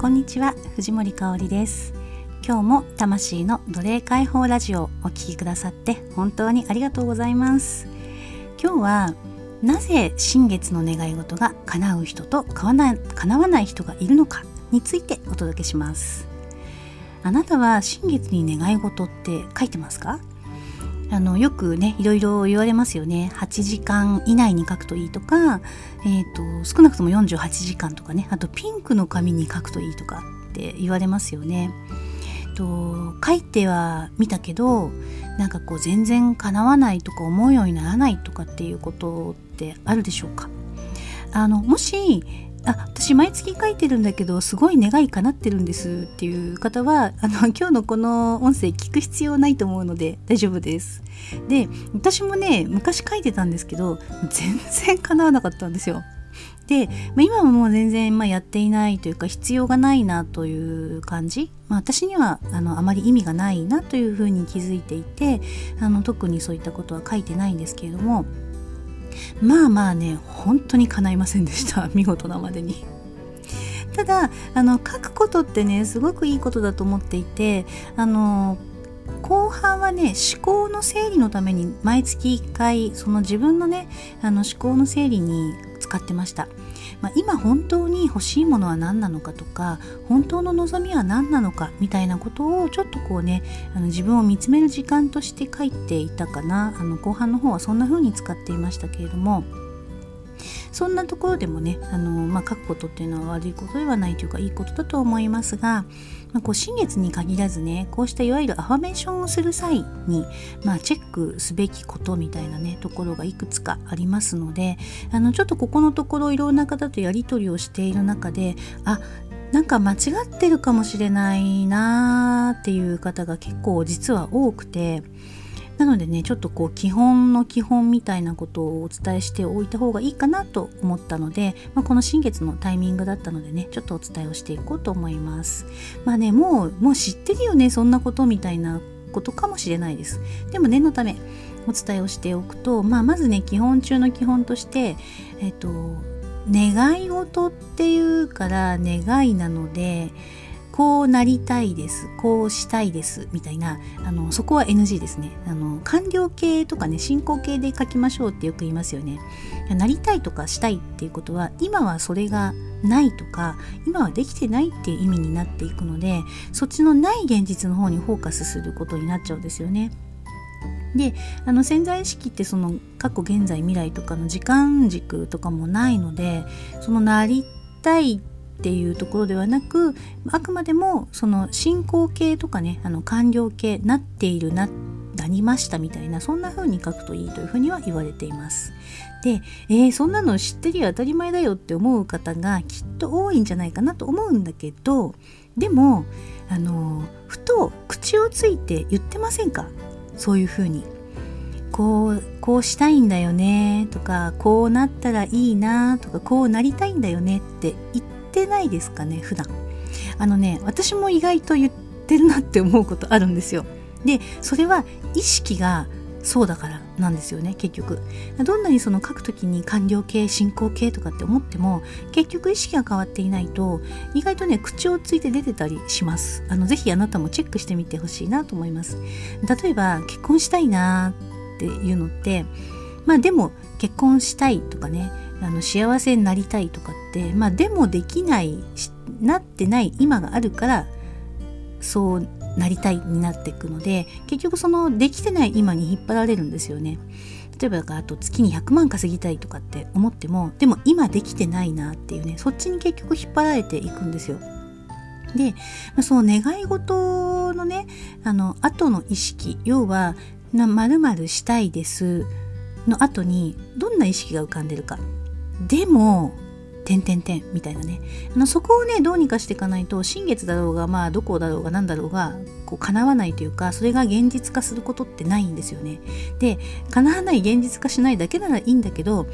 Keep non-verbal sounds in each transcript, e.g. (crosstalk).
こんにちは藤森香里です。今日も魂の奴隷解放ラジオをお聴きくださって本当にありがとうございます。今日はなぜ新月の願い事が叶う人と叶わない人がいるのかについてお届けします。あなたは新月に願い事って書いてますか？あのよくねいろいろ言われますよね。8時間以内に書くといいとか、えーと、少なくとも48時間とかね。あとピンクの紙に書くといいとかって言われますよね。と書いてはみたけどなんかこう全然叶わないとか思うようにならないとかっていうことってあるでしょうか？あのもしあ私毎月書いてるんだけどすごい願い叶ってるんですっていう方はあの (laughs) 今日のこの音声聞く必要ないと思うので大丈夫です。で私もね昔書いてたんですけど全然叶わなかったんですよ。で、まあ、今はもう全然まやっていないというか必要がないなという感じ、まあ、私にはあのあまり意味がないなというふうに気づいていてあの特にそういったことは書いてないんですけれどもまあまあね本当に叶いませんでした (laughs) 見事なまでに。ただあの書くことってねすごくいいことだと思っていてあの後半はね思考の整理のために毎月1回その自分のねあの思考の整理に使ってました。まあ、今本当に欲しいものは何なのかとか本当の望みは何なのかみたいなことをちょっとこうねあの自分を見つめる時間として書いていたかなあの後半の方はそんな風に使っていましたけれどもそんなところでもねあの、まあ、書くことっていうのは悪いことではないというかいいことだと思いますが、まあ、こう新月に限らずねこうしたいわゆるアファメーションをする際に、まあ、チェックすべきことみたいなねところがいくつかありますのであのちょっとここのところいろんな方とやり取りをしている中であなんか間違ってるかもしれないなーっていう方が結構実は多くてなのでねちょっとこう基本の基本みたいなことをお伝えしておいた方がいいかなと思ったので、まあ、この新月のタイミングだったのでねちょっとお伝えをしていこうと思います。まあねもうもう知ってるよねそんなことみたいなことかもしれないです。でも念のためお伝えをしておくと、まあ、まずね基本中の基本としてえっと願い事っていうから願いなのでこうなりたいですこうしたいですみたいなあのそこは NG ですねあの完了形とかね進行形で書きましょうってよく言いますよねなりたいとかしたいっていうことは今はそれがないとか今はできてないっていう意味になっていくのでそっちのない現実の方にフォーカスすることになっちゃうんですよね。であの潜在意識ってその過去現在未来とかの時間軸とかもないのでそのなりたいってっていうところではなくあくまでもその進行形とかねあの完了形なっているななりましたみたいなそんな風に書くといいというふうには言われています。で、えー、そんなの知ってるよ当たり前だよって思う方がきっと多いんじゃないかなと思うんだけどでもあのふと口をついて言ってませんか？そういう風に。こうこうしたいんだよねとかこうなったらいいなとかこうなりたいんだよねって言ってないですかね普段。あのね私も意外と言ってるなって思うことあるんですよ。でそれは意識がそうだからなんですよね結局。どんなにその書く時に完了形進行形とかって思っても結局意識が変わっていないと意外とね口をついて出てたりします。あのぜひあなたもチェックしてみてほしいなと思います。例えば結婚したいなっていうのってまあでも結婚したいとかねあの幸せになりたいとかってまあでもできないなってない今があるからそうなりたいになっていくので結局そのできてない今に引っ張られるんですよね。例えばあと月に100万稼ぎたいとかって思ってもでも今できてないなっていうねそっちに結局引っ張られていくんですよ。でその願い事のねあの後の意識要は「まるしたいです」の後にどんな意識が浮かんでるか。でも点点点みたいなね。あのそこをねどうにかしていかないと新月だろうがまあどこだろうが何だろうがこう叶わないというかそれが現実化することってないんですよね。で叶わない現実化しないだけならいいんだけど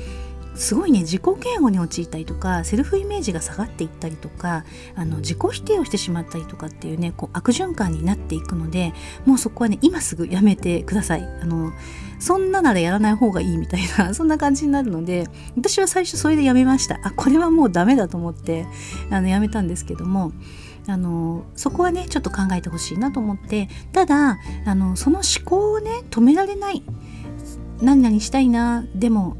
すごいね自己嫌悪に陥ったりとかセルフイメージが下がっていったりとかあの自己否定をしてしまったりとかっていうねこう悪循環になっていくのでもうそこはね今すぐやめてください。あのそんなならやらない方がいいみたいな (laughs) そんな感じになるので私は最初それでやめました。あこれはもうダメだと思ってあのやめたんですけどもあのそこはねちょっと考えてほしいなと思ってただあのその思考をね止められない何々したいなでも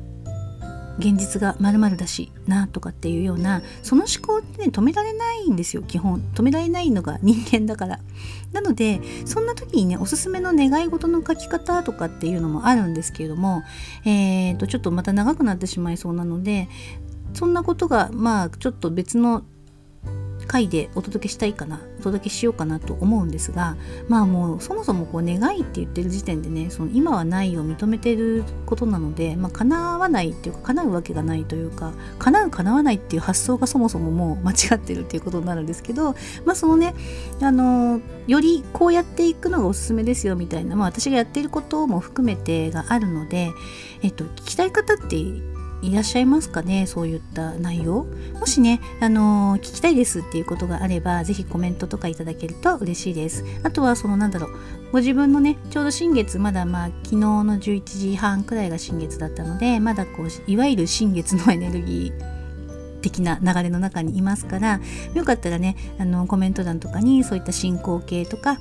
現実がまるまるだしなとかっていうようなその思考ってね止められないんですよ基本。止められないのが人間だから。なのでそんな時にねおすすめの願い事の書き方とかっていうのもあるんですけれどもえーとちょっとまた長くなってしまいそうなのでそんなことがまあちょっと別の回でお届けしたいかなお届けしようかなと思うんですがまあもうそもそもこう願いって言ってる時点でねその今はないを認めてることなので、まあ、叶わないっていうか叶うわけがないというか叶う叶わないっていう発想がそもそももう間違ってるっていうことになるんですけどまあそのねあのよりこうやっていくのがおすすめですよみたいな、まあ、私がやっていることも含めてがあるので、えっと、聞きたい方っていらっしゃいますかね？そういった内容？もしね、あのー、聞きたいですっていうことがあれば是非コメントとかいただけると嬉しいです。あとはそのなんだろうご自分のねちょうど新月まだまあ昨日の11時半くらいが新月だったのでまだこういわゆる新月のエネルギー的な流れの中にいますからよかったらねあのコメント欄とかにそういった進行形とか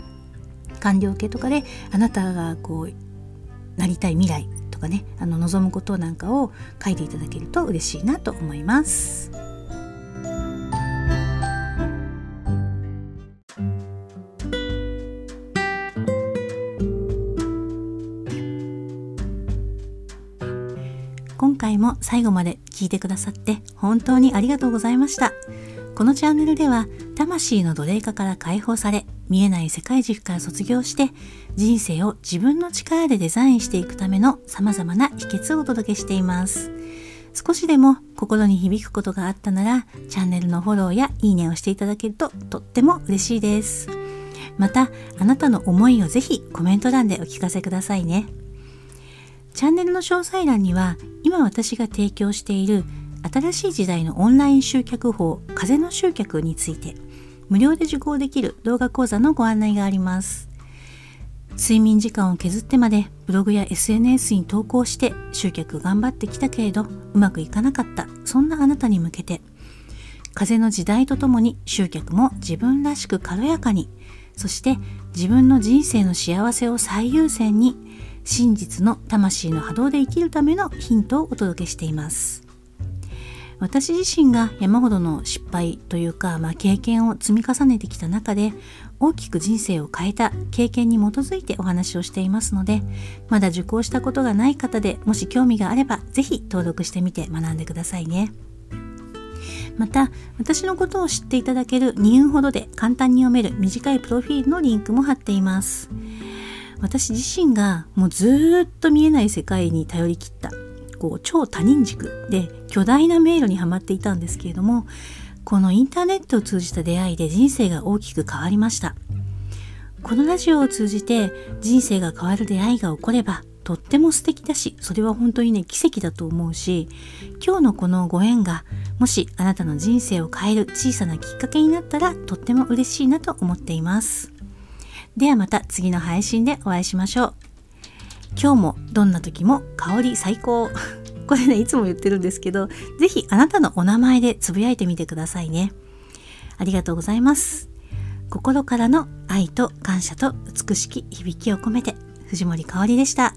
完了形とかであなたがこうなりたい未来かねあの望むことなんかを書いていただけると嬉しいなと思います。今回も最後まで聞いてくださって本当にありがとうございました。このチャンネルでは魂の奴隷化から解放され見えない世界軸から卒業して人生を自分の力でデザインしていくための様々な秘訣をお届けしています。少しでも心に響くことがあったならチャンネルのフォローやいいねをしていただけるととっても嬉しいです。またあなたの思いをぜひコメント欄でお聞かせくださいね。チャンネルの詳細欄には今私が提供している新しい時代のオンライン集客法風の集客について無料で受講できる動画講座のご案内があります。睡眠時間を削ってまでブログや SNS に投稿して集客頑張ってきたけれどうまくいかなかったそんなあなたに向けて風の時代とともに集客も自分らしく軽やかにそして自分の人生の幸せを最優先に真実の魂の波動で生きるためのヒントをお届けしています。私自身が山ほどの失敗というか、まあ、経験を積み重ねてきた中で大きく人生を変えた経験に基づいてお話をしていますのでまだ受講したことがない方でもし興味があれば是非登録してみて学んでくださいね。また私のことを知っていただける2分ほどで簡単に読める短いプロフィールのリンクも貼っています私自身がもうずっと見えない世界に頼りきったこう超多人軸で巨大な迷路にはまっていたんですけれどもこのインターネットを通じた出会いで人生が大きく変わりました。このラジオを通じて人生が変わる出会いが起こればとっても素敵だしそれは本当にね奇跡だと思うし今日のこのご縁がもしあなたの人生を変える小さなきっかけになったらとっても嬉しいなと思っています。ではまた次の配信でお会いしましょう。今日もどんな時も香り最高。(laughs) これねいつも言ってるんですけど是非あなたのお名前でつぶやいてみてくださいね。ありがとうございます。心からの愛と感謝と美しき響きを込めて藤森香りでした。